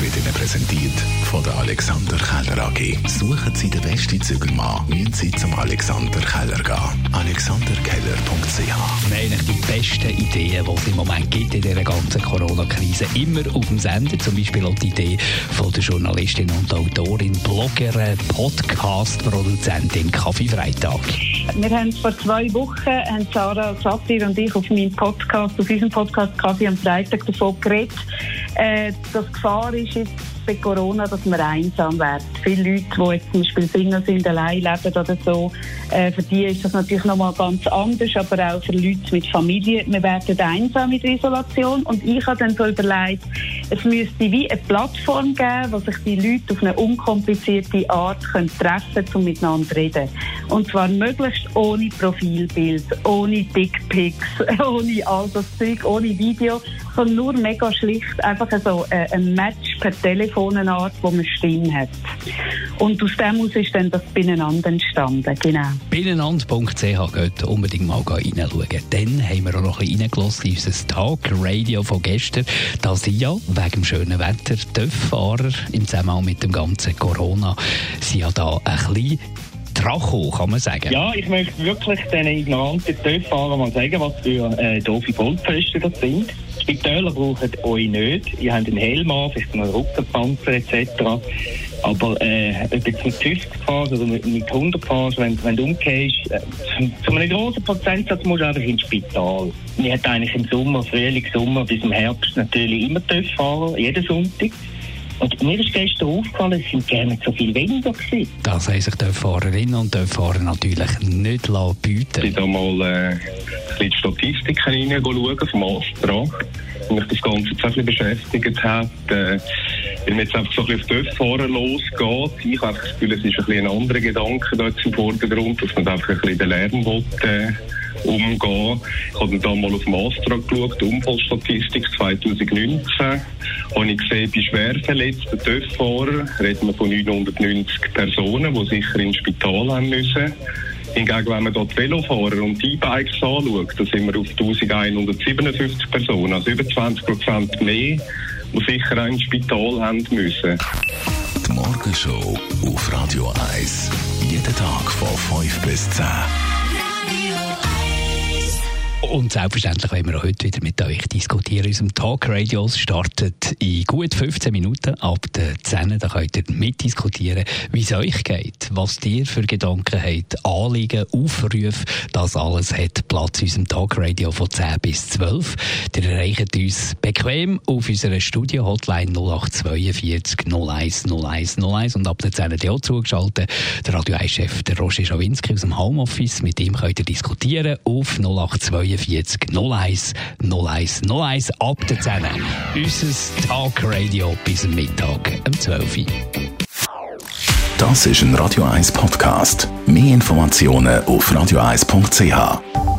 wird Ihnen präsentiert von der Alexander Keller AG. Suchen Sie den besten Zügelmann, müssen Sie zum Alexander Keller gehen. alexanderkeller.ch Wir haben eigentlich die besten Ideen, die es im Moment gibt in dieser ganzen Corona-Krise. Immer auf dem Sender. Zum Beispiel auch die Idee von der Journalistin und Autorin, Bloggerin, Podcast-Produzentin Kaffeefreitag. Wir haben vor zwei Wochen, haben Sarah Satir und ich auf meinem Podcast, auf unserem Podcast Kaffee am Freitag davon geredet, äh, dass Gefahr ist jetzt bei Corona, dass man einsam wird. Viele Leute, die jetzt zum Beispiel Single sind, allein leben oder so, äh, für die ist das natürlich nochmal ganz anders, aber auch für Leute mit Familie. Wir werden einsam in der Isolation und ich habe dann so überlegt, es müsste wie eine Plattform geben, wo sich die Leute auf eine unkomplizierte Art können treffen können, um miteinander zu reden. Und zwar möglichst ohne Profilbild, ohne Dickpics, ohne all das Zeug, ohne Video, sondern nur mega schlicht einfach so äh, ein Match per Telefonart, wo man Stimme hat. Und aus dem aus ist dann das Beieinander entstanden, genau. Binnenand.ch geht unbedingt mal reinschauen. Dann haben wir auch noch ein bisschen reingelassen in unser Talk-Radio von gestern. Da sind ja wegen dem schönen Wetter Töfffahrer im Zusammenhang mit dem ganzen Corona sind ja da ein bisschen Dracho, kann man sagen. Ja, ich möchte wirklich den ignoranten Töffahrern mal sagen, was für äh, doofe Vollpfosten das sind. Spitäler brauchen euch nicht. Ihr habt einen Helm an, vielleicht einen Rückenpanzer etc. Aber äh, ob jetzt mit 50 fahrst oder mit, mit 100 fahrst, wenn, wenn du umgehst, äh, zu einem großen Prozentsatz musst du einfach ins Spital. Wir hatten eigentlich im Sommer, Frühling, Sommer bis im Herbst natürlich immer Töfffahrer, jeden Sonntag. Und mir ist gestern aufgefallen, es sind gerne so viel weniger gewesen. Das haben sich die Fahrerinnen und die Fahrer natürlich nicht bieten Ich da mal äh, in die Statistiken hineinschauen vom Astra. Und mich das Ganze jetzt ein bisschen beschäftigt hat, äh, weil man jetzt einfach so ein bisschen auf die Fahrer losgeht. Ich habe das Gefühl, es ist ein bisschen ein anderer Gedanke dort im Vordergrund, dass man einfach ein bisschen den Lärm will, äh, umgehen. Ich habe dann mal auf dem Astra geschaut, die Unfallstatistik 2019. Habe ich gesehen, bei schwer verletzten TÜV-Fahrern reden wir von 990 Personen, die sicher ins Spital haben müssen. Hingegen, wenn man dort Velofahrer und E-Bikes anschaut, da sind wir auf 1157 Personen, also über 20 Prozent mehr, die sicher auch ins Spital haben müssen. Die Morgenshow auf Radio 1. Jeden Tag von 5 bis 10. Und selbstverständlich wollen wir auch heute wieder mit euch diskutieren. Unserem Talk Radio startet in gut 15 Minuten ab der 10. Da könnt ihr mitdiskutieren, wie es euch geht, was ihr für Gedanken habt, Anliegen, Aufrufe. Das alles hat Platz in unserem Talk Radio von 10 bis 12. Ihr erreicht uns bequem auf unserer Studio-Hotline 0842 01 01 01 und ab der 10. auch zugeschaltet. Der Radio 1-Chef, der Roger Schawinski aus dem Homeoffice. Mit ihm könnt ihr diskutieren auf 0842 42 01 01 01 ab der 10. Unser Talkradio bis Mittag um 12 Uhr. Das ist ein Radio 1 Podcast. Mehr Informationen auf radio1.ch.